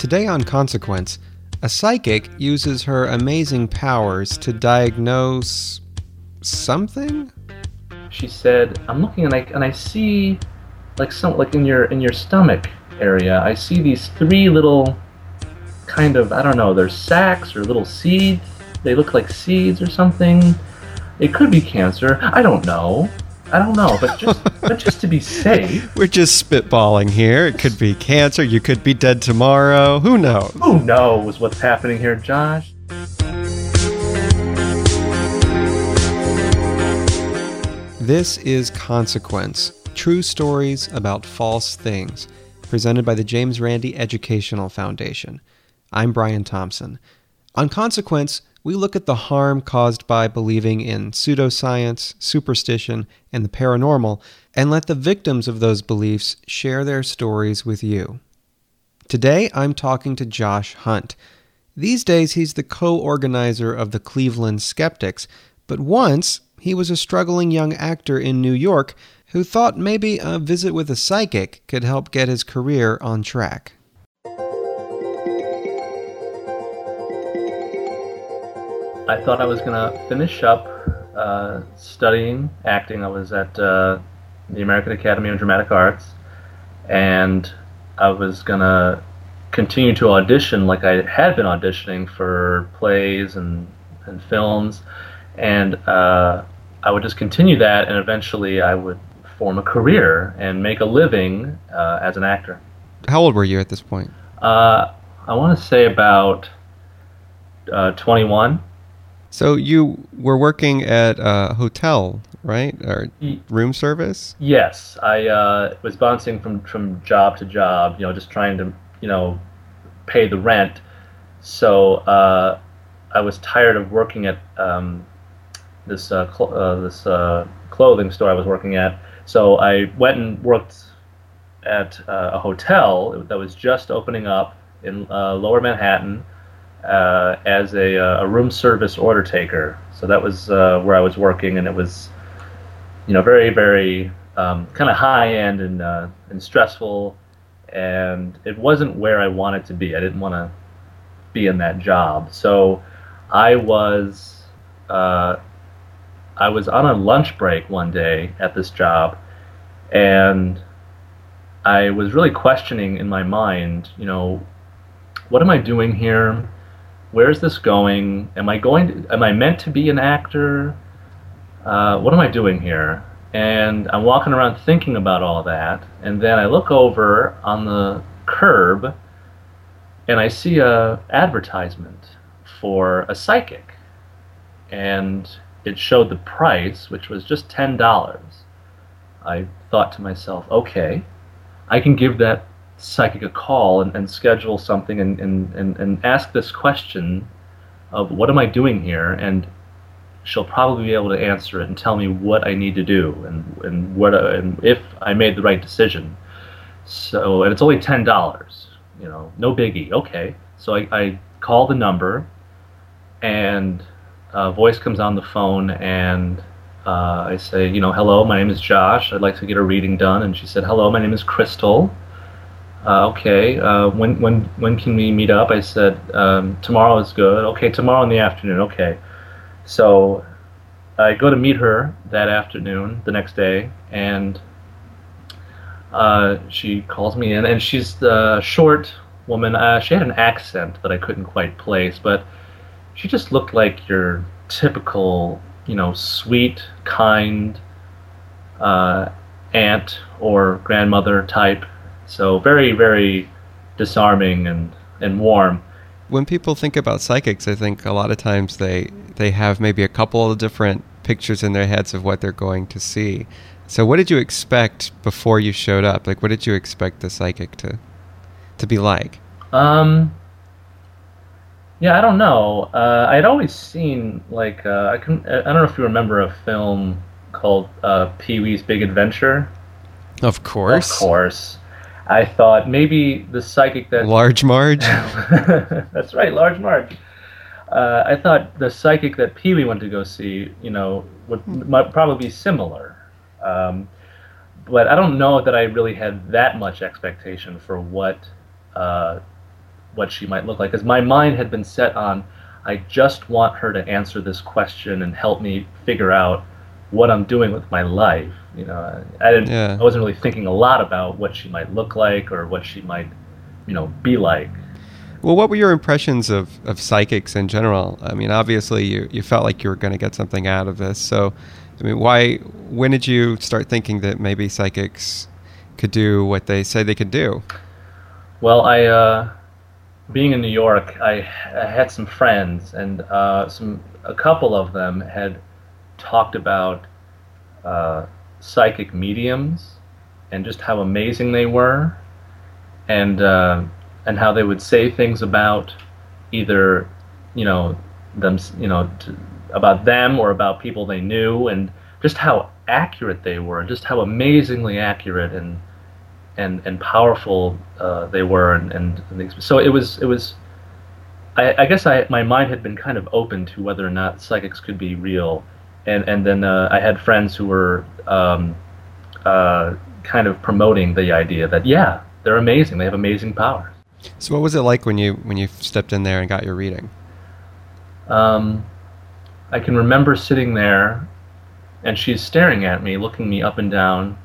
Today on Consequence, a psychic uses her amazing powers to diagnose something? She said, "I'm looking and I and I see like some like in your in your stomach area. I see these three little kind of I don't know, they're sacs or little seeds. They look like seeds or something. It could be cancer. I don't know. I don't know, but just but just to be safe. We're just spitballing here. It could be cancer. You could be dead tomorrow. Who knows? Who knows what's happening here, Josh? This is Consequence True Stories About False Things, presented by the James Randi Educational Foundation. I'm Brian Thompson. On Consequence, we look at the harm caused by believing in pseudoscience, superstition, and the paranormal, and let the victims of those beliefs share their stories with you. Today, I'm talking to Josh Hunt. These days, he's the co organizer of the Cleveland Skeptics, but once he was a struggling young actor in New York who thought maybe a visit with a psychic could help get his career on track. I thought I was going to finish up uh, studying acting. I was at uh, the American Academy of Dramatic Arts, and I was going to continue to audition like I had been auditioning for plays and, and films and uh, I would just continue that, and eventually I would form a career and make a living uh, as an actor. How old were you at this point? Uh, I want to say about uh, 21. So you were working at a hotel, right? Or room service? Yes, I uh, was bouncing from from job to job. You know, just trying to you know pay the rent. So uh, I was tired of working at um, this uh, cl- uh, this uh, clothing store I was working at. So I went and worked at uh, a hotel that was just opening up in uh, Lower Manhattan uh, as a, a, room service order taker. So that was where I was working, and it was, you know, very very um, kind of high end and and stressful, and it wasn't where I wanted to be. I didn't want to be in that job. So I was uh, I was on a lunch break one day at this job, and I was really questioning in my mind, you know, what am I doing here? Where is this going? Am I going? To, am I meant to be an actor? Uh, what am I doing here? And I'm walking around thinking about all that, and then I look over on the curb, and I see a advertisement for a psychic, and it showed the price, which was just ten dollars. I thought to myself, okay, I can give that psychic a call and, and schedule something and, and, and, and ask this question of what am I doing here and she'll probably be able to answer it and tell me what I need to do and, and what and if I made the right decision. So and it's only ten dollars, you know, no biggie. Okay, so I, I call the number and a voice comes on the phone and uh, I say, you know, hello, my name is Josh. I'd like to get a reading done. And she said, hello, my name is Crystal. Uh, okay, uh, when when when can we meet up? I said, um, tomorrow is good. Okay, tomorrow in the afternoon. Okay, so I go to meet her that afternoon, the next day, and uh, she calls me in, and she's the short woman. Uh, she had an accent that I couldn't quite place, but she just looked like your typical, you know, sweet, kind uh, aunt or grandmother type. So very, very disarming and, and warm. When people think about psychics, I think a lot of times they they have maybe a couple of different pictures in their heads of what they're going to see. So what did you expect before you showed up? Like what did you expect the psychic to to be like? Um yeah, I don't know. Uh, I had always seen like uh, I can I don't know if you remember a film called uh, Pee Wee's Big Adventure. Of course. Of course. I thought maybe the psychic that Large Marge. That's right, Large Marge. Uh, I thought the psychic that Pee Wee went to go see, you know, would might probably be similar. Um, but I don't know that I really had that much expectation for what uh, what she might look like. Because my mind had been set on, I just want her to answer this question and help me figure out what I'm doing with my life. You know, I didn't. Yeah. I wasn't really thinking a lot about what she might look like or what she might, you know, be like. Well, what were your impressions of, of psychics in general? I mean, obviously, you, you felt like you were going to get something out of this. So, I mean, why? When did you start thinking that maybe psychics could do what they say they could do? Well, I, uh, being in New York, I, I had some friends, and uh, some a couple of them had talked about uh, psychic mediums and just how amazing they were, and uh, and how they would say things about either, you know, them, you know, about them or about people they knew, and just how accurate they were, just how amazingly accurate and and and powerful uh, they were, and, and. So it was it was. I, I guess I my mind had been kind of open to whether or not psychics could be real, and and then uh, I had friends who were um, uh, kind of promoting the idea that yeah, they're amazing, they have amazing powers. So, what was it like when you when you stepped in there and got your reading? Um, I can remember sitting there, and she's staring at me, looking me up and down,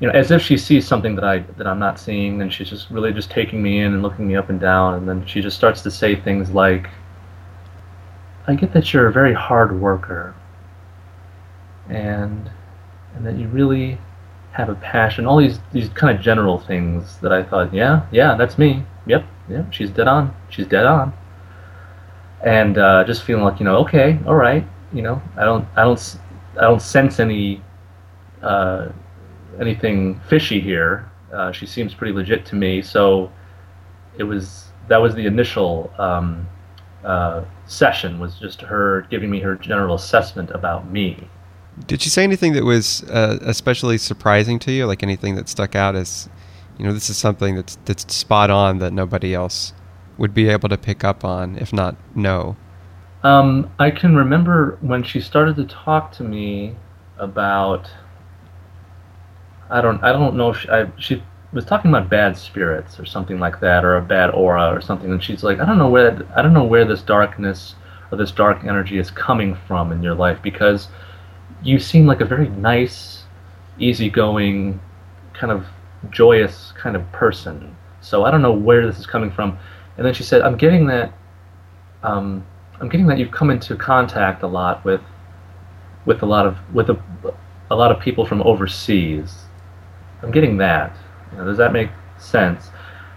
you know, as if she sees something that I that I'm not seeing, and she's just really just taking me in and looking me up and down, and then she just starts to say things like, "I get that you're a very hard worker, and and that you really have a passion." All these these kind of general things that I thought, yeah, yeah, that's me. Yep, yeah, she's dead on. She's dead on. And uh, just feeling like, you know, okay, all right, you know, I don't, I don't, I don't sense any. Uh, anything fishy here. Uh, she seems pretty legit to me. So it was that was the initial um, uh, session was just her giving me her general assessment about me. Did she say anything that was uh, especially surprising to you? Like anything that stuck out as, you know, this is something that's that's spot on that nobody else would be able to pick up on, if not know. Um, I can remember when she started to talk to me about. I don't. I don't know if she, I, she was talking about bad spirits or something like that, or a bad aura or something. And she's like, I don't know where. I don't know where this darkness or this dark energy is coming from in your life because you seem like a very nice, easygoing, kind of joyous kind of person. So I don't know where this is coming from. And then she said, I'm getting that. Um, I'm getting that you've come into contact a lot with, with a lot of with a, a lot of people from overseas. I'm getting that. You know, does that make sense?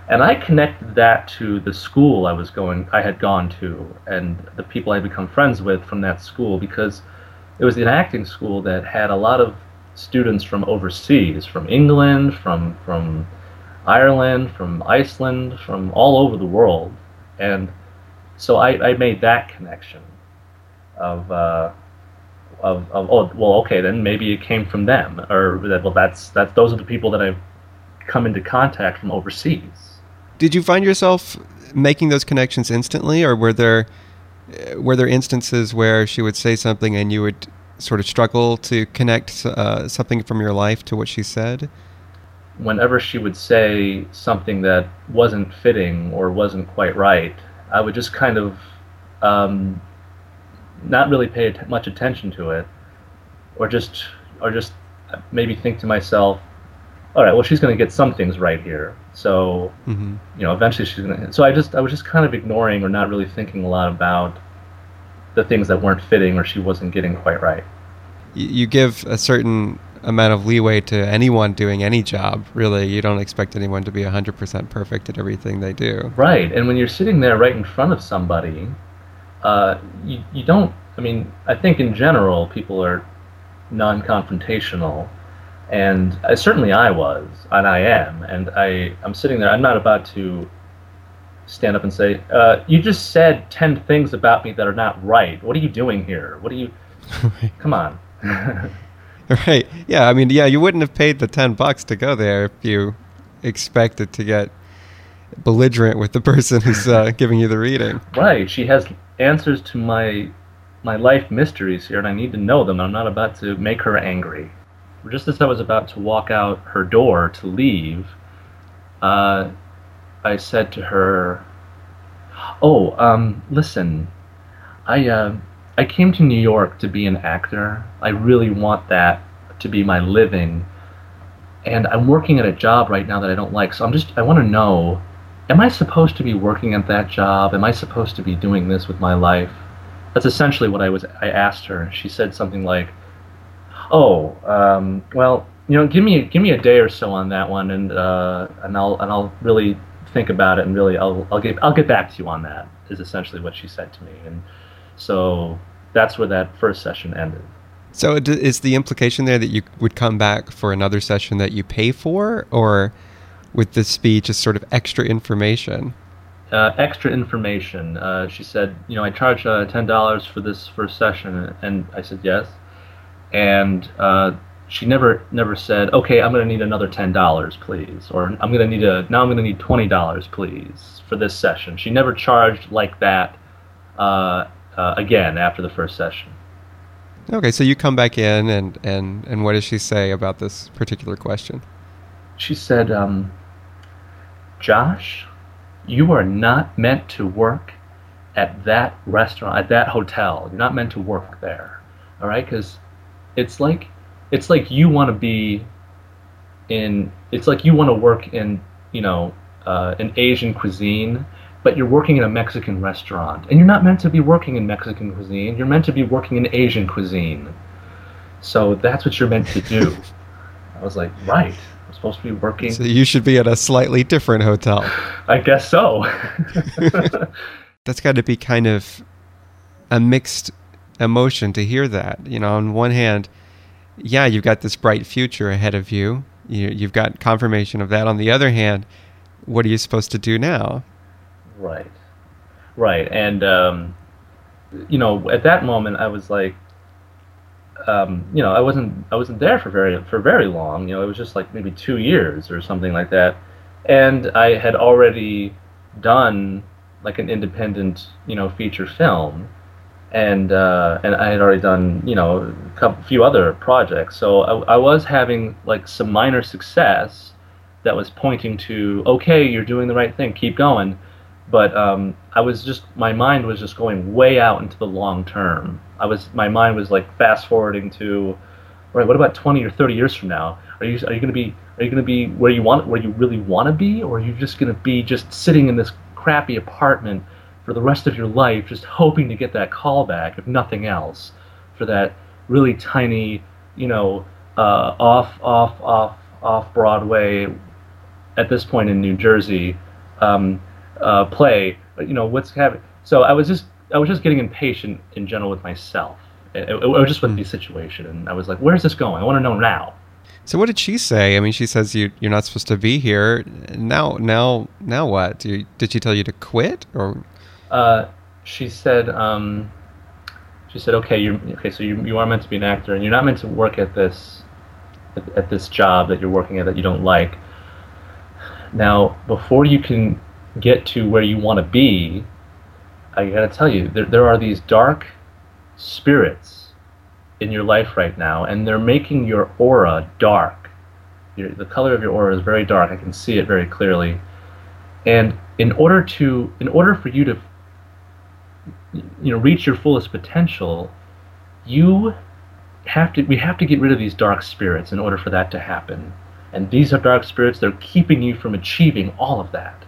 And I connected that to the school I was going, I had gone to, and the people I had become friends with from that school because it was an acting school that had a lot of students from overseas, from England, from from Ireland, from Iceland, from all over the world, and so I, I made that connection of, uh, of of oh well okay then maybe it came from them or that well that's that those are the people that I've come into contact from overseas. Did you find yourself making those connections instantly, or were there uh, were there instances where she would say something and you would sort of struggle to connect uh, something from your life to what she said? Whenever she would say something that wasn't fitting or wasn't quite right, I would just kind of um, not really pay much attention to it, or just or just maybe think to myself, all right, well she's going to get some things right here, so hmm you know eventually she's going to. So I just I was just kind of ignoring or not really thinking a lot about the things that weren't fitting or she wasn't getting quite right. You, give a certain amount of leeway to anyone doing any job. Really, you don't expect anyone to be hundred percent perfect at everything they do. Right, and when you're sitting there right in front of somebody, uh, you, you don't. I mean, I think in general people are non-confrontational, and uh, certainly I was, and I am, and I I'm sitting there. I'm not about to stand up and say, uh, "You just said ten things about me that are not right. What are you doing here? What are you? Come on." Right. Yeah. I mean, yeah, you wouldn't have paid the 10 bucks to go there if you expected to get belligerent with the person who's uh, giving you the reading. Right. She has answers to my my life mysteries here, and I need to know them. I'm not about to make her angry. Just as I was about to walk out her door to leave, uh, I said to her, "Oh, um, listen, I uh, I came to New York to be an actor. I really want that to be my living, and I'm working at a job right now that I don't like. So I'm just I want to know, am I supposed to be working at that job? Am I supposed to be doing this with my life?" That's essentially what I was. I asked her. She said something like, "Oh, um, well." You know, give me give me a day or so on that one, and uh, and I'll and I'll really think about it and really I'll I'll get I'll get back to you on that is essentially what she said to me and so that's where that first session ended. So is the implication there that you would come back for another session that you pay for or with this speech just sort of extra information? Uh, extra information. Uh, she said, you know, I charge uh, ten dollars for this first session, and I said yes. And uh, she never never said, "Okay, I'm going to need another ten dollars, please," or "I'm going to need a now I'm going to need twenty dollars, please, for this session." She never charged like that uh, uh, again after the first session. Okay, so you come back in, and and and what does she say about this particular question? She said, um, "Josh, you are not meant to work at that restaurant, at that hotel. You're not meant to work there. All right, because it's like." it's like you want to be in it's like you want to work in you know uh, an Asian cuisine, but you're working in a Mexican restaurant, and you're not meant to be working in Mexican cuisine. You're meant to be working in Asian cuisine. So that's what you're meant to do. I was like, right. I'm supposed to be working. So you should be at a slightly different hotel. I guess so. that's got to be kind of a mixed emotion to hear that. You know, on one hand, yeah, you've got this bright future ahead of you. you you've got confirmation of that. On the other hand, what are you supposed to do now? Right, right, and um, you know, at that moment, I was like, um, you know, I wasn't I wasn't there for very for very long. You know, it was just like maybe two years or something like that, and I had already done like an independent you know feature film and uh, and I had already done you know a few other projects, so I, I, was having like some minor success that was pointing to okay, you're doing the right thing, keep going. But um, I was just my mind was just going way out into the long term. I was my mind was like fast forwarding to right. What about 20 or 30 years from now? Are you are you going to be are you going to be where you want where you really want to be, or are you just going to be just sitting in this crappy apartment? For the rest of your life just hoping to get that call back, if nothing else, for that really tiny, you know, uh, off, off, off, off Broadway, at this point in New Jersey, um, uh, play. You know, what's happening? So I was just, I was just getting impatient in general with myself. It, it, it was just with the situation, and I was like, "Where's this going? I want to know now." So what did she say? I mean, she says you you're not supposed to be here. Now, now, now what? You, did she tell you to quit or? Uh, she said, um, she said, okay, you okay, so you, you are meant to be an actor, and you're not meant to work at this at, at this job that you're working at that you don't like. Now, before you can get to where you want to be, I gotta tell you, there, there are these dark spirits in your life right now, and they're making your aura dark. Your, the color of your aura is very dark. I can see it very clearly. And in order to, in order for you to you know reach your fullest potential, you have to we have to get rid of these dark spirits in order for that to happen. And these are dark spirits, they're keeping you from achieving all of that.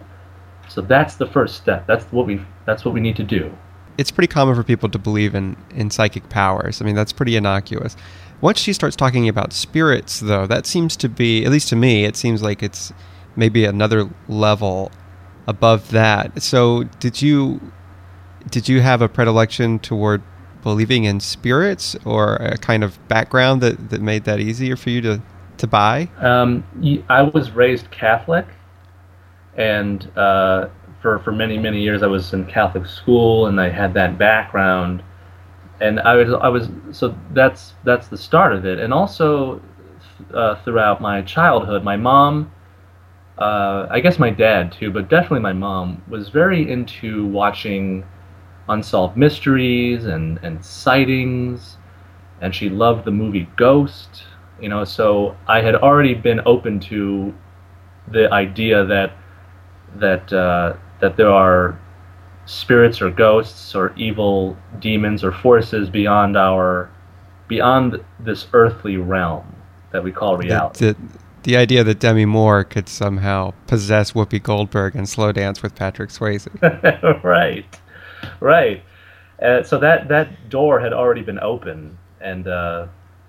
So that's the first step. That's what we that's what we need to do. It's pretty common for people to believe in, in psychic powers. I mean, that's pretty innocuous. Once she starts talking about spirits, though, that seems to be, at least to me, it seems like it's maybe another level above that. So, did you did you have a predilection toward believing in spirits or a kind of background that, that made that easier for you to, to buy? Um, I was raised Catholic, and uh, for, for many, many years I was in Catholic school, and I had that background. And I was, I was, so that's that's the start of it. And also, uh, throughout my childhood, my mom, uh, I guess my dad too, but definitely my mom was very into watching unsolved mysteries and, and sightings, and she loved the movie Ghost. You know, so I had already been open to the idea that that uh, that there are spirits or ghosts or evil demons or forces beyond our beyond this earthly realm that we call reality. The, the, the idea that Demi Moore could somehow possess Whoopi Goldberg and slow dance with Patrick Swayze. right, right. Uh, so that that door had already been open, and uh,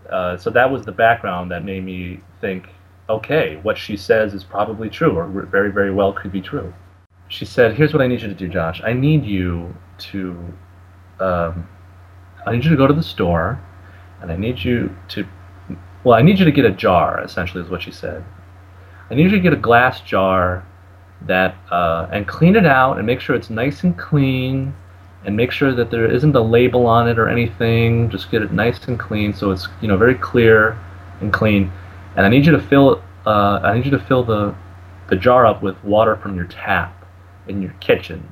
uh, so that was the background that made me think, okay, what she says is probably true, or very, very well could be true. She said, "Here's what I need you to do, Josh. I need you to, um, I need you to go to the store, and I need you to, well, I need you to get a jar. Essentially, is what she said. I need you to get a glass jar." That uh, and clean it out and make sure it's nice and clean and make sure that there isn't a label on it or anything. Just get it nice and clean so it's you know very clear and clean. And I need you to fill uh, I need you to fill the the jar up with water from your tap in your kitchen.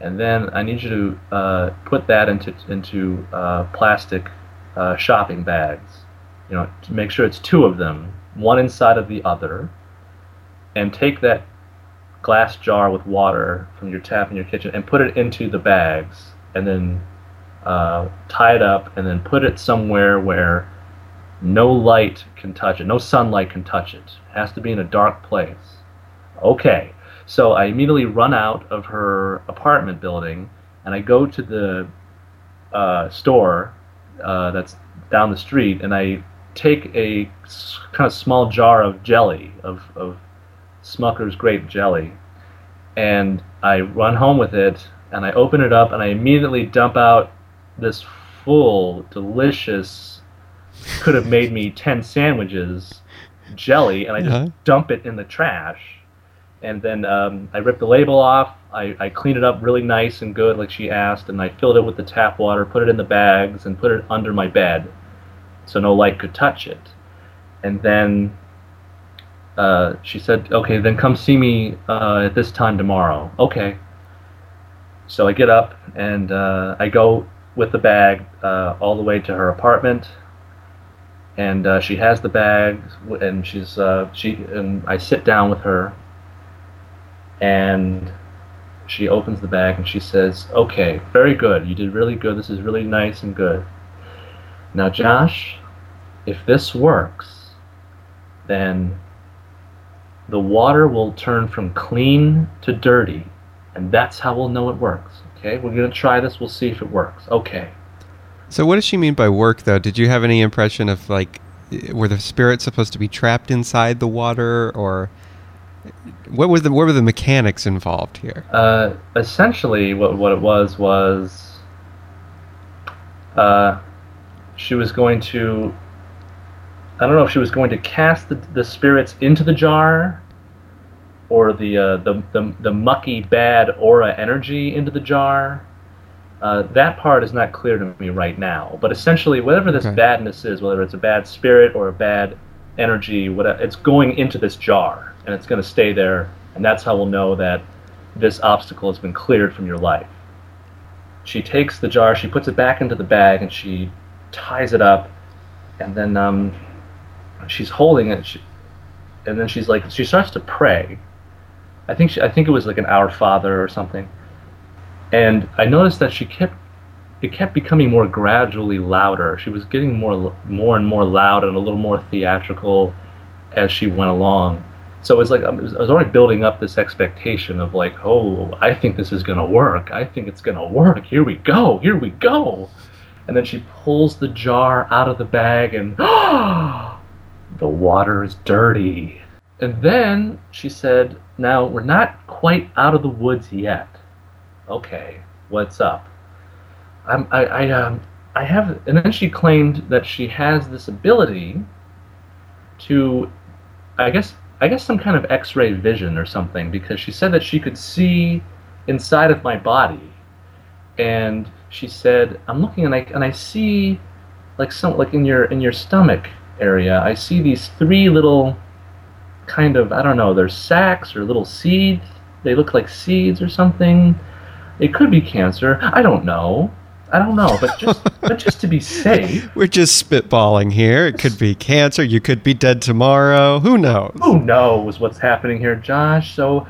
And then I need you to uh, put that into into uh, plastic uh, shopping bags. You know, to make sure it's two of them, one inside of the other, and take that glass jar with water from your tap in your kitchen and put it into the bags and then uh, tie it up and then put it somewhere where no light can touch it, no sunlight can touch it. It has to be in a dark place. Okay, so I immediately run out of her apartment building and I go to the uh, store uh, that's down the street and I take a kind of small jar of jelly of, of Smucker's grape jelly, and I run home with it, and I open it up, and I immediately dump out this full, delicious, could have made me 10 sandwiches jelly, and I just dump it in the trash. And then um, I rip the label off, I, I clean it up really nice and good, like she asked, and I filled it with the tap water, put it in the bags, and put it under my bed so no light could touch it. And then uh, she said, "Okay, then come see me uh, at this time tomorrow." Okay. So I get up and uh, I go with the bag uh, all the way to her apartment, and uh, she has the bag, and she's she and I sit down with her, and she opens the bag and she says, "Okay, very good. You did really good. This is really nice and good. Now, Josh, if this works, then." The water will turn from clean to dirty, and that's how we'll know it works. Okay, we're going to try this. We'll see if it works. Okay. So, what does she mean by work, though? Did you have any impression of like, were the spirits supposed to be trapped inside the water, or what was the what were the mechanics involved here? Uh, essentially, what what it was was, uh, she was going to I don't know if she was going to cast the, the spirits into the jar or the, uh, the, the, the, mucky, bad aura energy into the jar. Uh, that part is not clear to me right now. But essentially, whatever this okay. badness is, whether it's a bad spirit or a bad energy, whatever, it's going into this jar and it's going to stay there. And that's how we'll know that this obstacle has been cleared from your life. She takes the jar, she puts it back into the bag, and she ties it up. And then um, she's holding it, she, and then she's like, she starts to pray. I think she, I think it was like an Our Father or something. And I noticed that she kept, it kept becoming more gradually louder. She was getting more, more and more loud and a little more theatrical as she went along. So it was like um, I was, I was already building up this expectation of like, oh, I think this is gonna work. I think it's gonna work. Here we go. Here we go. And then she pulls the jar out of the bag and. The water is dirty. And then she said, Now, we're not quite out of the woods yet. Okay, what's up? I'm, I, I, um, I have, and then she claimed that she has this ability to, I guess, I guess some kind of X-ray vision or something, because she said that she could see inside of my body, and she said, I'm looking and I and I see, like some like in your in your stomach, area, I see these three little kind of, I don't know, they're sacs or little seeds. They look like seeds or something. It could be cancer. I don't know. I don't know, but just but just to be safe. We're just spitballing here. It could be cancer. You could be dead tomorrow. Who knows? Who knows what's happening here, Josh? So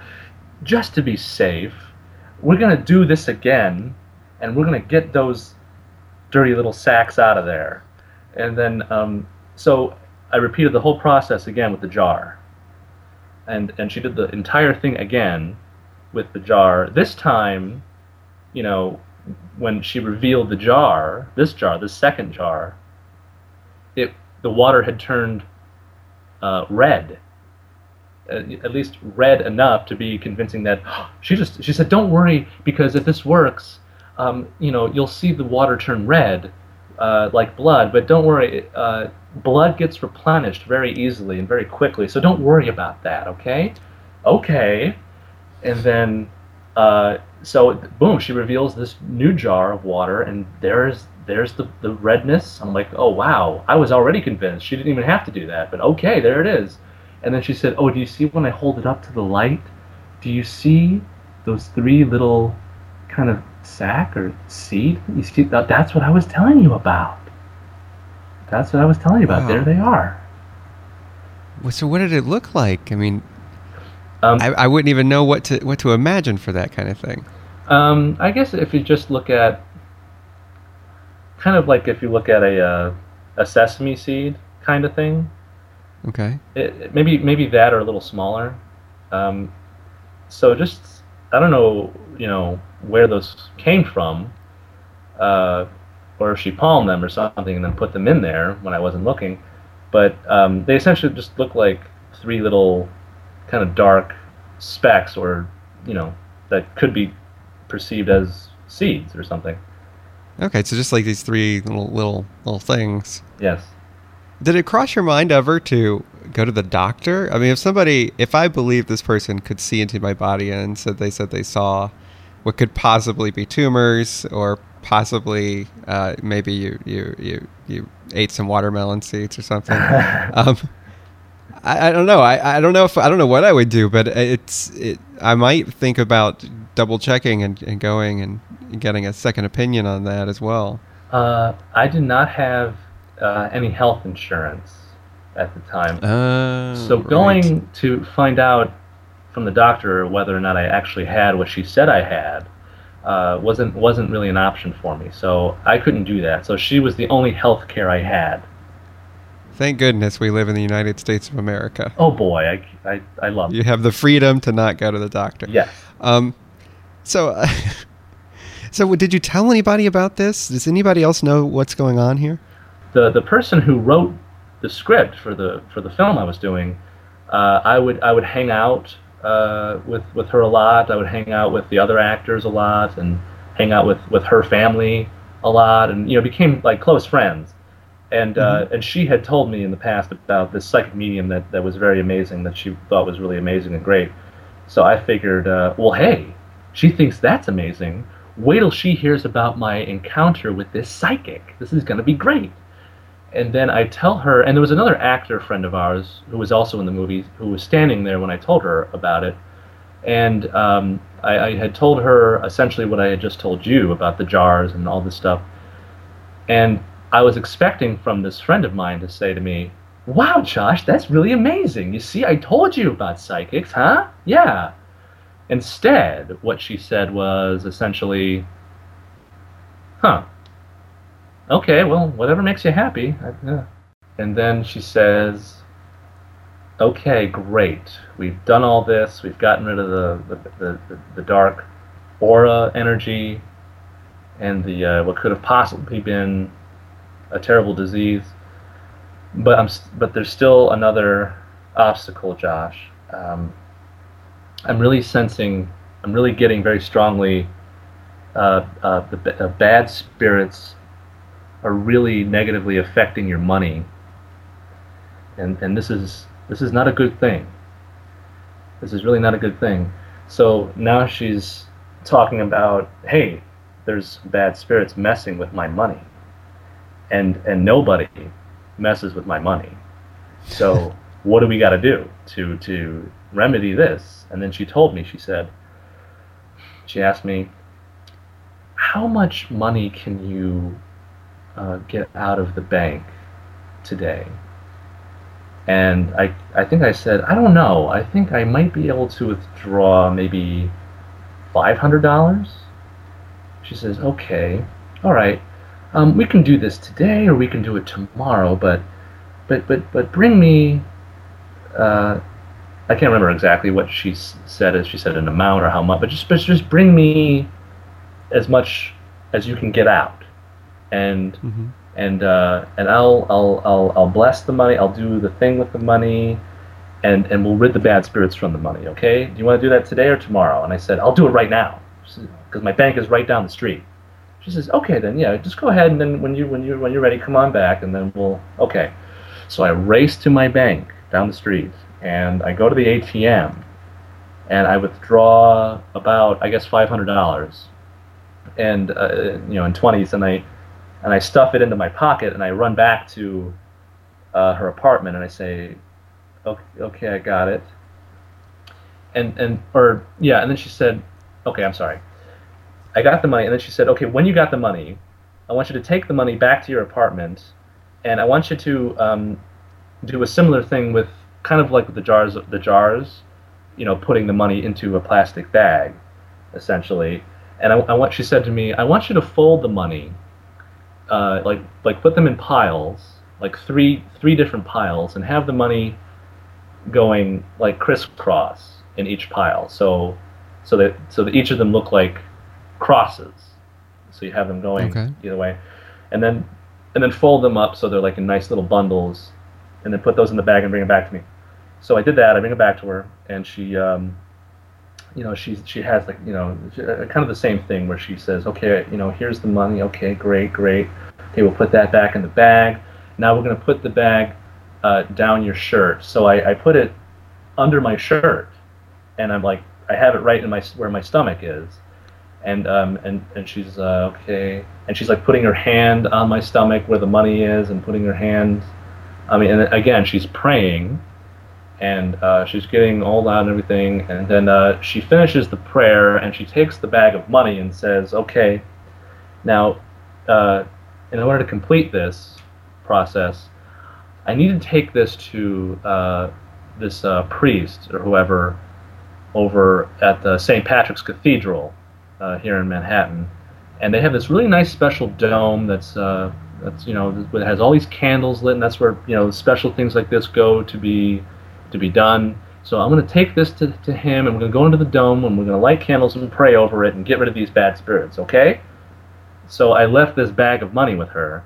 just to be safe, we're gonna do this again, and we're gonna get those dirty little sacks out of there. And then, um, so I repeated the whole process again with the jar. And, and she did the entire thing again with the jar. This time, you know, when she revealed the jar, this jar, the second jar, it the water had turned uh, red, uh, at least red enough to be convincing that she just she said, "Don't worry, because if this works, um, you know, you'll see the water turn red, uh, like blood. But don't worry, uh, blood gets replenished very easily and very quickly. So don't worry about that, okay? Okay." And then, uh, so boom, she reveals this new jar of water, and there's there's the, the redness. I'm like, oh wow, I was already convinced. She didn't even have to do that, but okay, there it is. And then she said, oh, do you see when I hold it up to the light? Do you see those three little kind of sac or seed? You see that? That's what I was telling you about. That's what I was telling you about. Wow. There they are. Well, So what did it look like? I mean, Um, I, I wouldn't even know what to what to imagine for that kind of thing. Um, I guess if you just look at, kind of like if you look at a uh, a sesame seed kind of thing, Okay. it, maybe maybe that or a little smaller. Um, so just I don't know, you know, where those came from, uh, or if she palmed them or something and then put them in there when I wasn't looking. But um, they essentially just look like three little kind of dark specks, or you know, that could be perceived as seeds or something. Okay. So just like these three little little little things. Yes. Did it cross your mind ever to go to the doctor? I mean, if somebody, if I believe this person could see into my body and said they said they saw what could possibly be tumors or possibly uh, maybe you, you you you ate some watermelon seeds or something. um, I, I don't know. I, I don't know if I don't know what I would do, but it's it. I might think about double checking and, and going and getting a second opinion on that as well. Uh, I did not have uh, any health insurance at the time. Uh, So right. going to find out from the doctor whether or not I actually had what she said I had uh, wasn't wasn't really an option for me. So I couldn't do that. So she was the only health care I had. Thank goodness we live in the United States of America. Oh boy, I, I, I love it. You have the freedom to not go to the doctor. Yes. Um, so, uh, so did you tell anybody about this? Does anybody else know what's going on here? the the person who wrote the script for the for the film I was doing, uh, I would I would hang out uh, with with her a lot. I would hang out with the other actors a lot, and hang out with with her family a lot, and you know became like close friends. And uh, and she had told me in the past about this psychic medium that that was very amazing, that she thought was really amazing and great. So I figured, uh, well, hey, she thinks that's amazing. Wait till she hears about my encounter with this psychic. This is going to be great and then I tell her, and there was another actor friend of ours who was also in the movie who was standing there when I told her about it, and um, I, I had told her essentially what I had just told you about the jars and all this stuff, and I was expecting from this friend of mine to say to me, "Wow, Josh, that's really amazing. You see, I told you about psychics, huh? Yeah." Instead, what she said was essentially, "Huh." Okay, well, whatever makes you happy. I, yeah. And then she says, okay, great. We've done all this. We've gotten rid of the, the, the, the, dark aura energy and the uh, what could have possibly been a terrible disease. But I'm but there's still another obstacle, Josh. Um, I'm really sensing. I'm really getting very strongly. Uh, uh, the uh, bad spirits are really negatively affecting your money, and and this is this is not a good thing. This is really not a good thing. So now she's talking about, hey, there's bad spirits messing with my money, and and nobody messes with my money. So what do we got to do to to remedy this? And then she told me. She said, she asked me, how much money can you uh, get out of the bank today? And I, I think I said, I don't know. I think I might be able to withdraw maybe $500. She says, okay, all right. Um, we can do this today or we can do it tomorrow, but, but, but, but bring me, uh, I can't remember exactly what she said. As she said an amount or how much, but just, but just bring me as much as you can get out, and mm-hmm. and uh, and I'll, I'll I'll I'll bless the money. I'll do the thing with the money, and and we'll rid the bad spirits from the money. Okay? Do you want to do that today or tomorrow? And I said I'll do it right now, because my bank is right down the street. She says, okay, then yeah, just go ahead, and then when you when you when you're ready, come on back, and then we'll okay. So I race to my bank down the street, and I go to the ATM, and I withdraw about I guess five hundred dollars, and uh, you know in twenties, and I and I stuff it into my pocket, and I run back to uh, her apartment, and I say, okay, okay, I got it, and and or yeah, and then she said, okay, I'm sorry, I got the money, and then she said, okay, when you got the money, I want you to take the money back to your apartment, and I want you to um, do a similar thing with kind of like the jars, the jars, you know, putting the money into a plastic bag, essentially. And I, I want, she said to me, I want you to fold the money, uh, like like put them in piles, like three three different piles, and have the money going like crisscross in each pile. So so that so that each of them look like crosses. So you have them going okay. either way, and then and then fold them up so they're like in nice little bundles, and then put those in the bag and bring them back to me. So I did that. I bring it back to her, and she, um, you know, she she has like you know uh, kind of the same thing where she says, okay, you know, here's the money. Okay, great, great. Okay, we'll put that back in the bag. Now we're gonna put the bag uh, down your shirt. So I, I put it under my shirt, and I'm like, I have it right in my where my stomach is, and um and and she's uh, okay, and she's like putting her hand on my stomach where the money is, and putting her hand. I mean, and again, she's praying and uh, she's getting all out and everything. And then uh, she finishes the prayer and she takes the bag of money and says, "Okay, now, uh, in order to complete this process, I need to take this to uh, this uh, priest or whoever over at the St. Patrick's Cathedral uh, here in Manhattan, and they have this really nice special dome that's." that's you know it has all these candles lit, and that's where you know special things like this go to be to be done. So I'm going to take this to, to him, and we're going to go into the dome, and we're going to light candles and pray over it and get rid of these bad spirits, okay? So I left this bag of money with her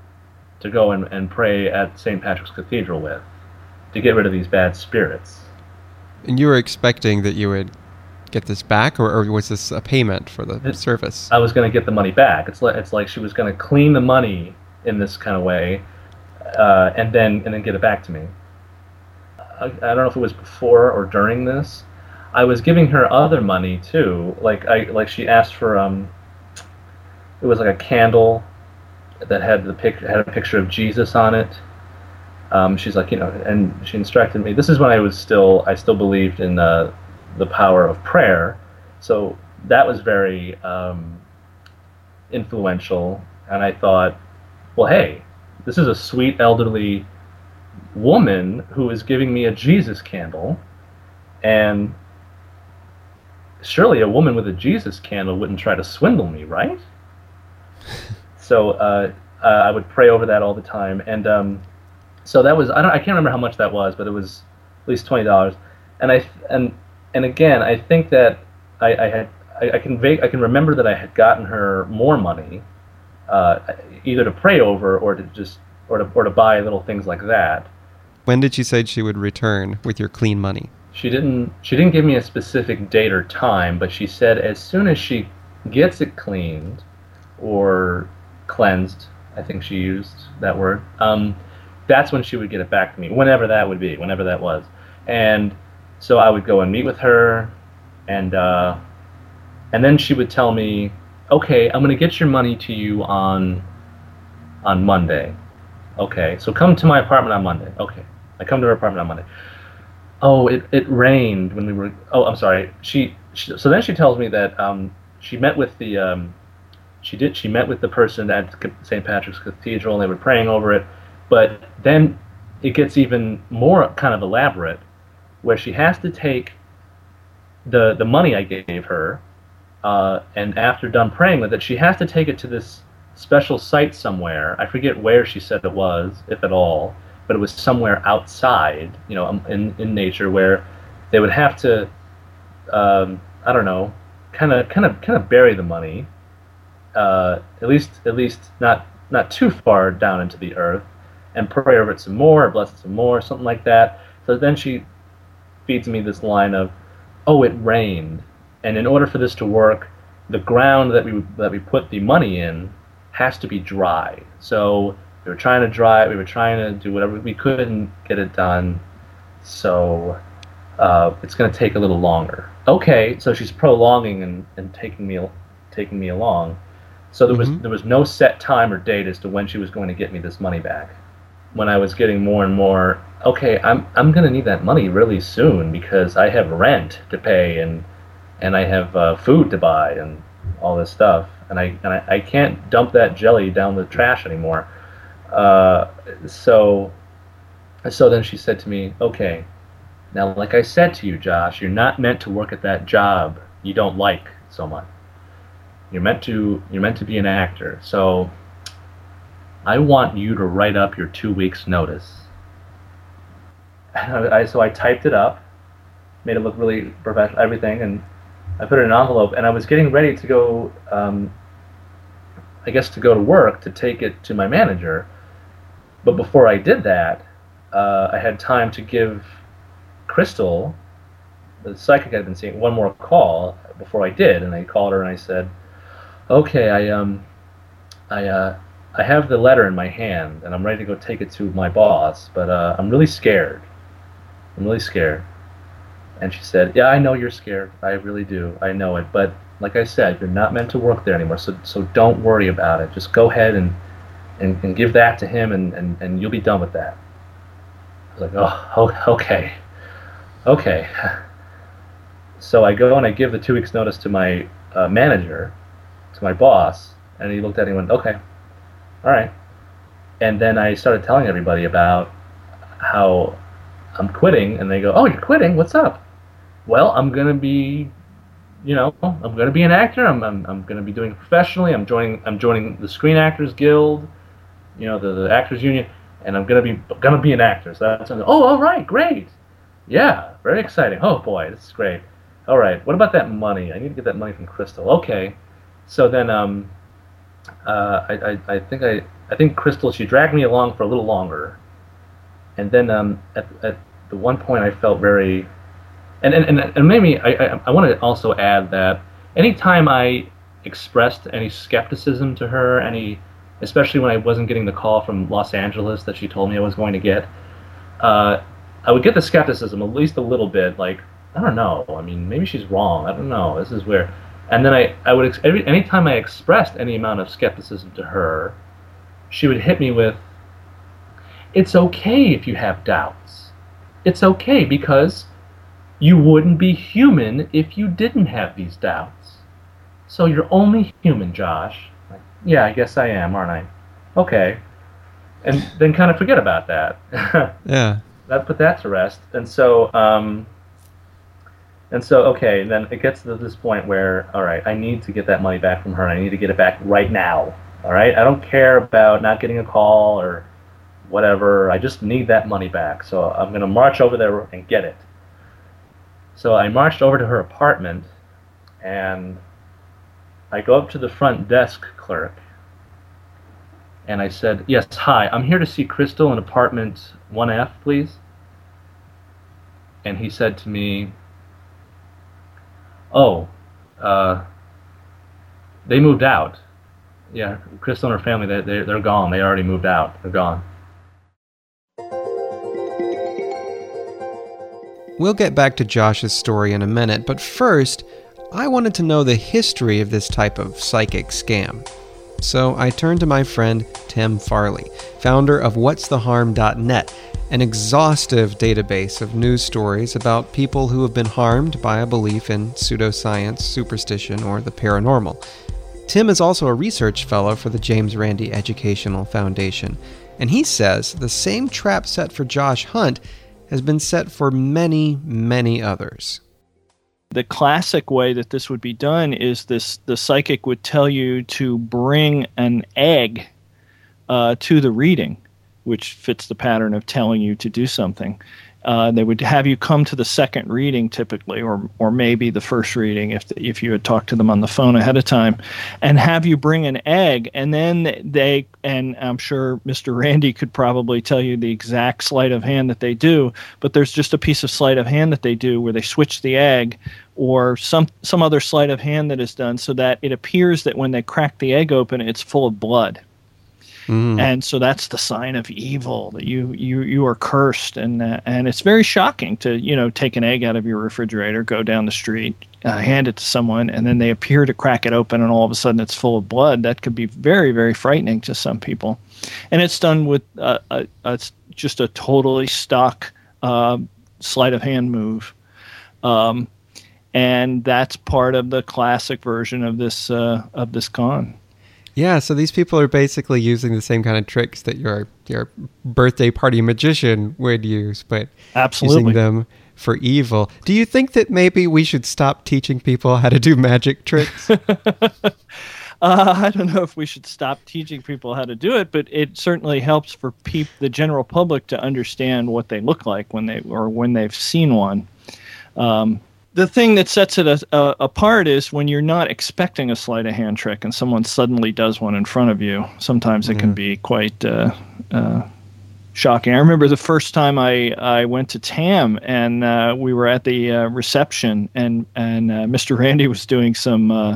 to go and, and pray at St. Patrick's Cathedral with to get rid of these bad spirits. And you were expecting that you would get this back, or, or was this a payment for the it, service? I was going to get the money back. It's like, it's like she was going to clean the money in this kind of way, uh, and then and then get it back to me. I, don't know if it was before or during this. I was giving her other money too. Like I like she asked for um. It was like a candle that had the pic had a picture of Jesus on it. Um, she's like, you know, and she instructed me. This is when I was still, I still believed in the, the power of prayer. So that was very um, influential. And I thought, well, hey, this is a sweet elderly woman who is giving me a Jesus candle, and surely a woman with a Jesus candle wouldn't try to swindle me, right? so uh, uh, I would pray over that all the time, and um, so that was I don't I can't remember how much that was, but it was at least twenty dollars, and I and and again I think that I, I had I, I, can vague, I can remember that I had gotten her more money, uh, either to pray over or to just or to or to buy little things like that. When did she say she would return with your clean money? She didn't. She didn't give me a specific date or time, but she said as soon as she gets it cleaned or cleansed, I think she used that word. Um, that's when she would get it back to me, whenever that would be, whenever that was. And so I would go and meet with her, and uh, and then she would tell me, "Okay, I'm going to get your money to you on on Monday." Okay, so come to my apartment on Monday. Okay. I come to her apartment on Monday. Oh, it, it rained when we were. Oh, I'm sorry. She, she so then she tells me that um, she met with the um, she did she met with the person at St. Patrick's Cathedral and they were praying over it, but then it gets even more kind of elaborate, where she has to take the the money I gave her, uh, and after done praying with it, she has to take it to this special site somewhere. I forget where she said it was, if at all, but it was somewhere outside, you know, um, in in nature where they would have to, um, I don't know, kind of kind of kind of bury the money, uh, at least at least not not too far down into the earth, and pray over it some more, or bless it some more, something like that. So then she feeds me this line of, "Oh, it rained," and in order for this to work, the ground that we that we put the money in has to be dry. So we were trying to dry it. We were trying to do whatever we couldn't get it done. So uh, it's going to take a little longer. Okay, so she's prolonging and, and taking me taking me along. So there was Mhm. there was no set time or date as to when she was going to get me this money back. When I was getting more and more, okay, I'm I'm going to need that money really soon because I have rent to pay and and I have uh, food to buy and all this stuff, and I and I, I can't dump that jelly down the trash anymore. Uh, so so then she said to me, okay, now like I said to you, Josh, you're not meant to work at that job you don't like so much. You're meant to you're meant to be an actor. So I want you to write up your two weeks notice. I, so I typed it up, made it look really professional, everything, and I put it in an envelope. And I was getting ready to go, um, I guess, to go to work to take it to my manager. But before I did that, uh, I had time to give Crystal, the psychic I'd been seeing, one more call before I did. And I called her and I said, "Okay, I um, I uh, I have the letter in my hand and I'm ready to go take it to my boss, but uh, I'm really scared. I'm really scared." And she said, "Yeah, I know you're scared. I really do. I know it. But like I said, you're not meant to work there anymore. So so don't worry about it. Just go ahead and and, and give that to him, and, and, and you'll be done with that." I was like, "Oh, okay, okay." So I go and I give the two weeks notice to my uh, manager, to my boss, and he looked at me and went, "Okay, all right." And then I started telling everybody about how I'm quitting, and they go, "Oh, you're quitting? What's up?" Well, I'm gonna be, you know, I'm gonna be an actor. I'm I'm, I'm gonna be doing professionally. I'm joining I'm joining the Screen Actors Guild, you know, the, the Actors Union, and I'm gonna be gonna be an actor. So that's oh, all right, great, yeah, very exciting. Oh boy, this is great. All right, what about that money? I need to get that money from Crystal. Okay, so then um, uh, I, I I think I I think Crystal she dragged me along for a little longer, and then um, at at the one point I felt very and and, and, and maybe I, I, I want to also add that anytime I expressed any skepticism to her, any especially when I wasn't getting the call from Los Angeles that she told me I was going to get, uh, I would get the skepticism at least a little bit. Like I don't know. I mean, maybe she's wrong. I don't know. This is where, and then I I would every anytime I expressed any amount of skepticism to her, she would hit me with, "It's okay if you have doubts. It's okay because." You wouldn't be human if you didn't have these doubts. So you're only human, Josh. Yeah, I guess I am, aren't I? Okay. And then kind of forget about that. Yeah. that put that to rest. And so, um, and so, okay, then it gets to this point where, all right, I need to get that money back from her. and I need to get it back right now. All right, I don't care about not getting a call or whatever. I just need that money back. So I'm gonna march over there and get it. So I marched over to her apartment, and I go up to the front desk clerk, and I said, "Yes, hi. I'm here to see Crystal in apartment 1F, please." And he said to me, "Oh, uh, they moved out. Yeah, Crystal and her family, they, they, they're gone. They already moved out. They're gone." We'll get back to Josh's story in a minute, but first, I wanted to know the history of this type of psychic scam. So I turned to my friend Tim Farley, founder of what'stheharm.net, an exhaustive database of news stories about people who have been harmed by a belief in pseudoscience, superstition, or the paranormal. Tim is also a research fellow for the James Randi Educational Foundation. And he says the same trap set for Josh Hunt has been set for many, many others. The classic way that this would be done is this the psychic would tell you to bring an egg uh, to the reading, which fits the pattern of telling you to do something. Uh, they would have you come to the second reading typically, or or maybe the first reading if if you had talked to them on the phone ahead of time, and have you bring an egg, and then they and I'm sure Mr. Randi could probably tell you the exact sleight of hand that they do, but there's just a piece of sleight of hand that they do where they switch the egg or some some other sleight of hand that is done so that it appears that when they crack the egg open, it's full of blood. Mm. And so that's the sign of evil that you you you are cursed, and uh, and it's very shocking to you know take an egg out of your refrigerator, go down the street, uh, hand it to someone, and then they appear to crack it open, and all of a sudden it's full of blood. That could be very very frightening to some people, and it's done with uh, a, a, just a totally stock uh, sleight of hand move. Um, and that's part of the classic version of this uh, of this con. Yeah, so these people are basically using the same kind of tricks that your your birthday party magician would use, but Absolutely. using them for evil. Do you think that maybe we should stop teaching people how to do magic tricks? uh, I don't know if we should stop teaching people how to do it, but it certainly helps for peop- the general public to understand what they look like when they or when they've seen one. Um, the thing that sets it a, a, apart is when you're not expecting a sleight of hand trick and someone suddenly does one in front of you. Sometimes it yeah. can be quite uh, uh, shocking. I remember the first time I, I went to TAM and uh, we were at the uh, reception and and uh, Mr. Randi was doing some uh,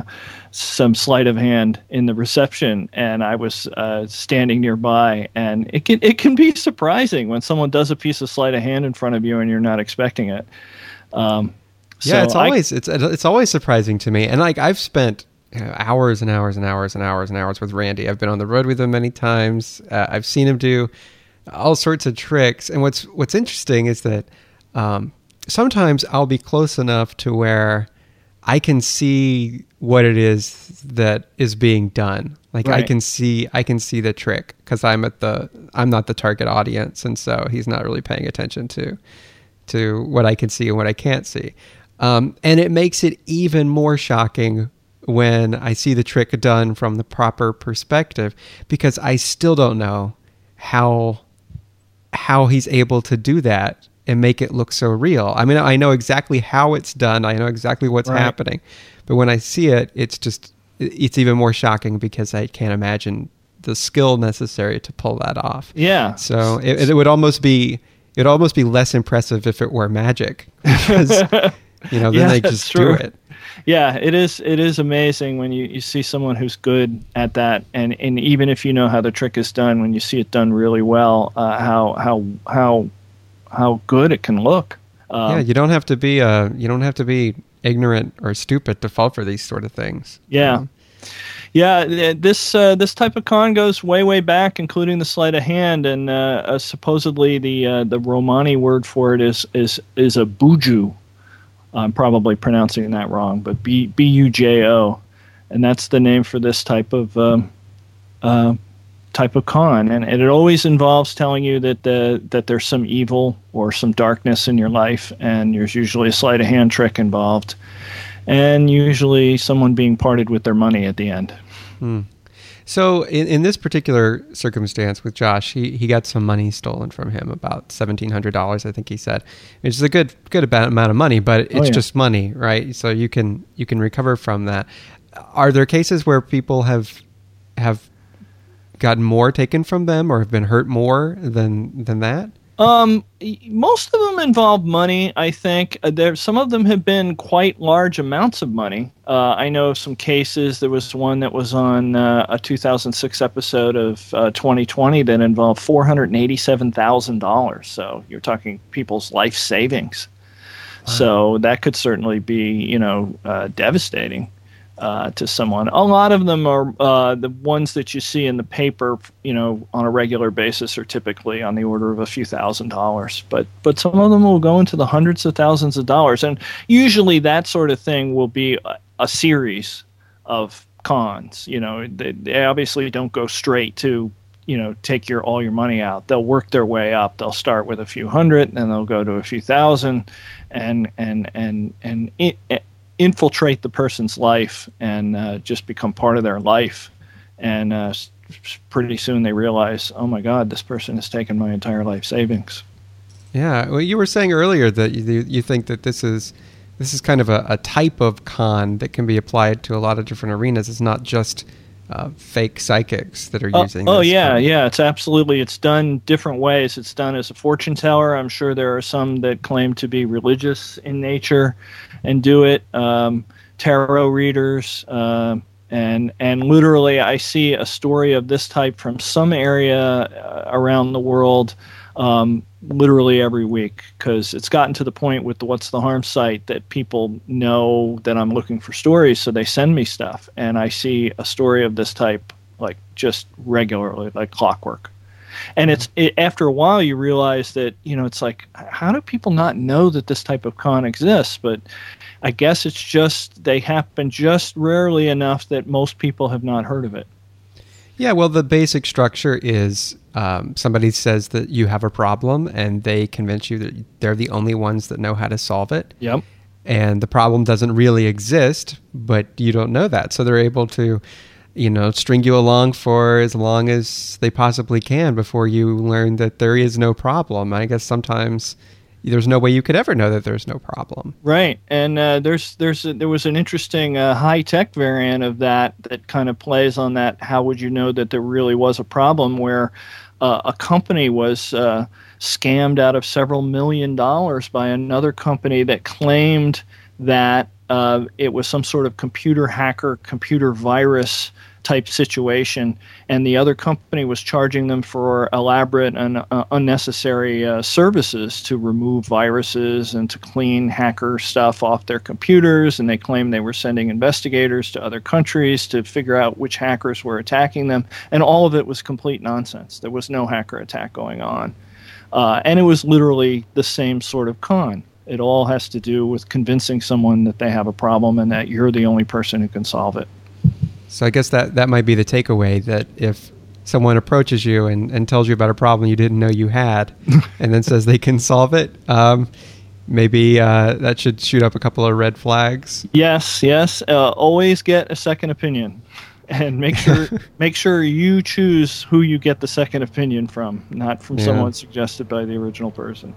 some sleight of hand in the reception and I was standing nearby and it can it can be surprising when someone does a piece of sleight of hand in front of you and you're not expecting it. Um, yeah, so it's always I, it's it's always surprising to me, and like I've spent hours and hours and hours and hours and hours with Randi. I've been on the road with him many times. Uh, I've seen him do all sorts of tricks, and what's what's interesting is that um, sometimes I'll be close enough to where I can see what it is that is being done. Like right. I can see I can see the trick because I'm at the I'm not the target audience, and so he's not really paying attention to to what I can see and what I can't see. Um, and it makes it even more shocking when I see the trick done from the proper perspective because I still don't know how how he's able to do that and make it look so real. I mean, I know exactly how it's done. I know exactly what's right. happening. But when I see it, it's just it's even more shocking because I can't imagine the skill necessary to pull that off. Yeah. So it, it would almost be it'd almost be less impressive if it were magic because You know, then yeah, they just do it. Yeah, it is. It is amazing when you, you see someone who's good at that, and, and even if you know how the trick is done, when you see it done really well, uh, how how how how good it can look. Um, yeah, you don't have to be uh, you don't have to be ignorant or stupid to fall for these sort of things. Yeah. Yeah, this uh, this type of con goes way way back, including the sleight of hand, and uh, uh, supposedly the uh, the Romani word for it is is is a bujo, I'm probably pronouncing that wrong, but B B U J O, and that's the name for this type of um, uh, type of con, and, and, it always involves telling you that the that there's some evil or some darkness in your life, and there's usually a sleight of hand trick involved, and usually someone being parted with their money at the end. Hmm. So in, in this particular circumstance with Josh, he, he got some money stolen from him, about seventeen hundred dollars, I think he said, which is a good good amount of money, but oh, it's oh, yeah. just money, right? So you can you can recover from that. Are there cases where people have have gotten more taken from them or have been hurt more than than that? Um, most of them involve money. I think uh, there. Some of them have been quite large amounts of money. Uh, I know of some cases. There was one that was on uh, a 2006 episode of uh, 2020 that involved 487 thousand dollars. So you're talking people's life savings. Wow. So that could certainly be, you know, uh, devastating uh, to someone. A lot of them are uh, the ones that you see in the paper, you know, on a regular basis are typically on the order of a few thousand dollars. But but some of them will go into the hundreds of thousands of dollars, and usually that sort of thing will be a, a series of cons. You know, they, they obviously don't go straight to you know take your all your money out. They'll work their way up. They'll start with a few hundred, and they'll go to a few thousand, and and and and it, infiltrate the person's life and uh, just become part of their life. And uh, pretty soon they realize, oh my God, this person has taken my entire life savings. Yeah, well, you were saying earlier that you, you think that this is this is kind of a, a type of con that can be applied to a lot of different arenas. It's not just uh, fake psychics that are uh, using. Oh yeah, yeah. It's absolutely. It's done different ways. It's done as a fortune teller. I'm sure there are some that claim to be religious in nature and do it. Um, tarot readers. Uh, and and literally, I see a story of this type from some area uh, around the world um, literally every week because it's gotten to the point with the What's the Harm site that people know that I'm looking for stories, so they send me stuff, and I see a story of this type like just regularly, like clockwork. And it's it, after a while you realize that you know it's like how do people not know that this type of con exists? But I guess it's just they happen just rarely enough that most people have not heard of it. Yeah, well, the basic structure is um, somebody says that you have a problem and they convince you that they're the only ones that know how to solve it. Yep. And the problem doesn't really exist, but you don't know that. So they're able to, you know, string you along for as long as they possibly can before you learn that there is no problem. I guess sometimes there's no way you could ever know that there's no problem. Right, and uh, there's there's a, there was an interesting uh, high tech variant of that that kind of plays on that. How would you know that there really was a problem? Where uh, a company was uh, scammed out of several million dollars by another company that claimed that uh, it was some sort of computer hacker, computer virus type situation, and the other company was charging them for elaborate and uh, unnecessary uh, services to remove viruses and to clean hacker stuff off their computers. And they claimed they were sending investigators to other countries to figure out which hackers were attacking them. And all of it was complete nonsense. There was no hacker attack going on. Uh, and it was literally the same sort of con. It all has to do with convincing someone that they have a problem and that you're the only person who can solve it. So I guess that that might be the takeaway that if someone approaches you and, and tells you about a problem you didn't know you had, and then says they can solve it, um, maybe uh, that should shoot up a couple of red flags. Yes, yes. Uh, always get a second opinion, and make sure make sure you choose who you get the second opinion from, not from yeah. someone suggested by the original person.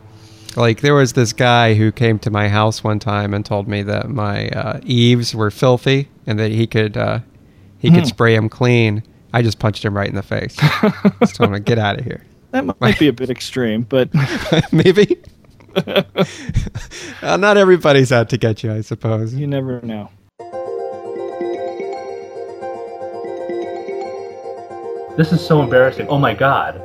Like there was this guy who came to my house one time and told me that my uh, eaves were filthy and that he could uh, he could hmm. spray him clean. I just punched him right in the face. just told him to get out of here. That might be a bit extreme, but maybe. uh, not everybody's out to get you, I suppose. You never know. This is so embarrassing. Oh my god.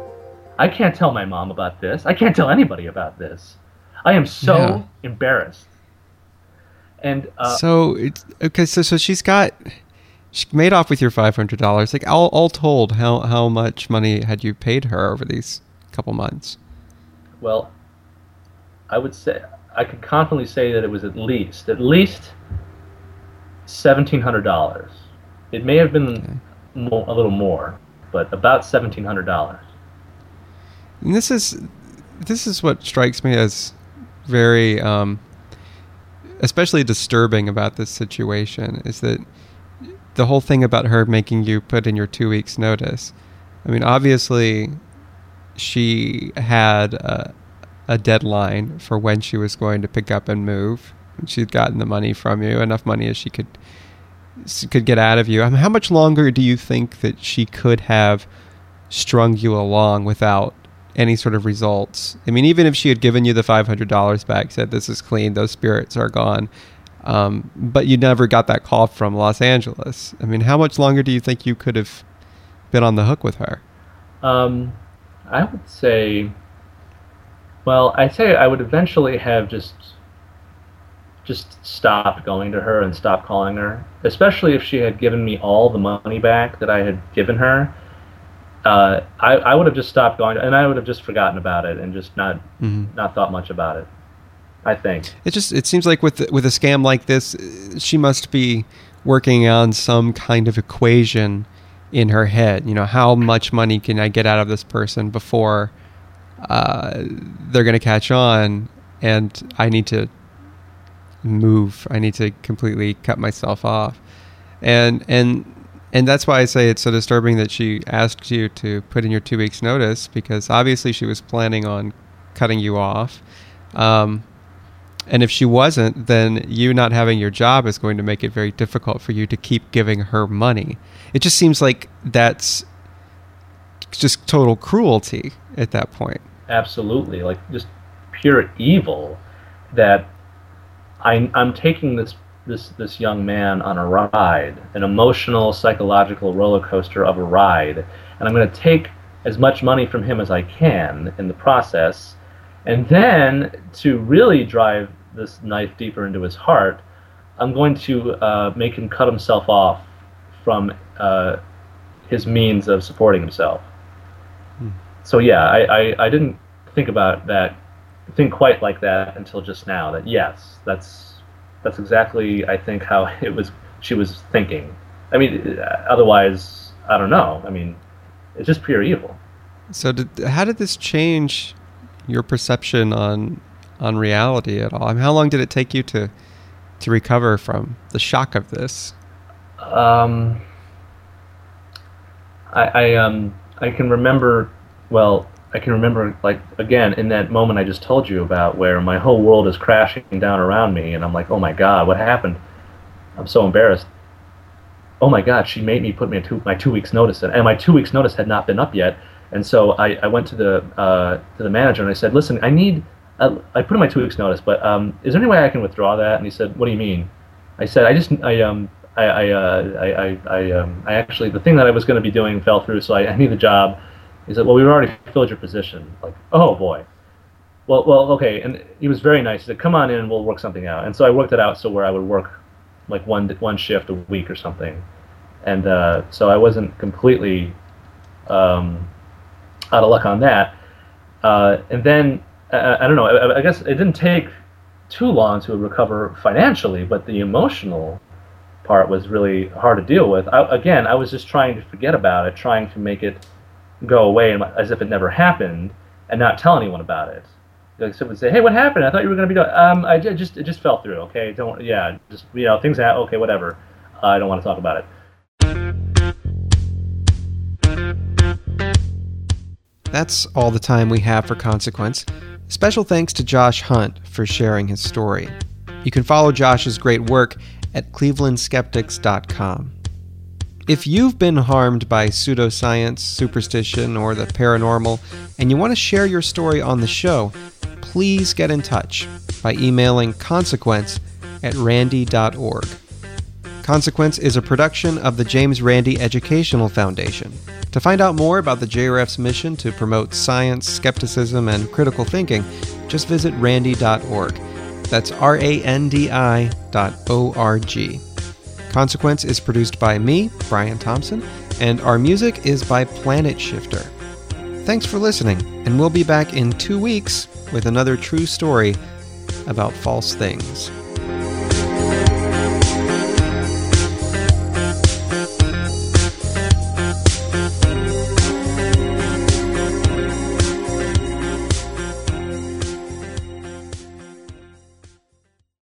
I can't tell my mom about this. I can't tell anybody about this. I am so yeah. embarrassed. And uh, so it's okay. So so she's got she made off with your five hundred dollars. Like all, all told, how how much money had you paid her over these couple months? Well, I would say I could confidently say that it was at least at least seventeen hundred dollars. It may have been okay. mo- a little more, but about seventeen hundred dollars. And this is this is what strikes me as very, um, especially disturbing about this situation is that the whole thing about her making you put in your two weeks notice. I mean, obviously, she had a, a deadline for when she was going to pick up and move. She'd gotten the money from you, enough money as she could could get out of you. I mean, how much longer do you think that she could have strung you along without any sort of results? I mean, even if she had given you the five hundred dollars back, said this is clean, those spirits are gone, um, but you never got that call from Los Angeles. I mean, how much longer do you think you could have been on the hook with her? Um, I would say, well, I'd say I would eventually have just just stopped going to her and stopped calling her, especially if she had given me all the money back that I had given her. Uh, I, I would have just stopped going, and I would have just forgotten about it and just not mm-hmm. not thought much about it. I think it just it seems like with with a scam like this, she must be working on some kind of equation in her head. You know, how much money can I get out of this person before uh, they're going to catch on, and I need to move. I need to completely cut myself off, and and and that's why I say it's so disturbing that she asked you to put in your two weeks notice because obviously she was planning on cutting you off. Um, and if she wasn't, then you not having your job is going to make it very difficult for you to keep giving her money. It just seems like that's just total cruelty at that point. Absolutely, like just pure evil that I, I'm taking this this this young man on a ride, an emotional, psychological roller coaster of a ride, and I'm going to take as much money from him as I can in the process, and then to really drive this knife deeper into his heart, I'm going to uh, make him cut himself off from uh, his means of supporting himself. Hmm. So yeah, I, I, I didn't think about that, think quite like that until just now. That yes, that's that's exactly I think how it was she was thinking. I mean, otherwise, I don't know. I mean, it's just pure evil. So, did, how did this change your perception on on reality at all? I mean, how long did it take you to to recover from the shock of this? Um, I, I um I can remember well I can remember, like, again, in that moment I just told you about where my whole world is crashing down around me, and I'm like, oh my God, what happened? I'm so embarrassed. Oh my God, she made me put me two, my two weeks notice and my two weeks notice had not been up yet. And so I, I went to the uh, to the manager and I said, listen, I need, I put in my two weeks notice, but um, is there any way I can withdraw that? And he said, what do you mean? I said, I just, I um, I, I, uh, I, I, I, um, I actually, the thing that I was going to be doing fell through, so I, I need the job. He said, "Well, we've already filled your position." Like, oh boy. Well, well, okay. And he was very nice. He said, "Come on in, we'll work something out." And so I worked it out so where I would work like one one shift a week or something, and uh, so I wasn't completely um, out of luck on that. Uh, and then uh, I don't know. I, I guess it didn't take too long to recover financially, but the emotional part was really hard to deal with. I, again, I was just trying to forget about it, trying to make it go away as if it never happened and not tell anyone about it. Like someone would say, "Hey, what happened? I thought you were going to be doing." Um, I just it just fell through. Okay, don't yeah, just you know things happen. Okay, whatever. Uh, I don't want to talk about it. That's all the time we have for Consequence. Special thanks to Josh Hunt for sharing his story. You can follow Josh's great work at clevelandskeptics.com. If you've been harmed by pseudoscience, superstition, or the paranormal, and you want to share your story on the show, please get in touch by emailing consequence at randi.org. Consequence is a production of the James Randi Educational Foundation. To find out more about the JREF's mission to promote science, skepticism, and critical thinking, just visit randi.org. That's R A N D I dot O R G. Consequence is produced by me, Brian Thompson, and our music is by Planet Shifter. Thanks for listening, and we'll be back in two weeks with another true story about false things.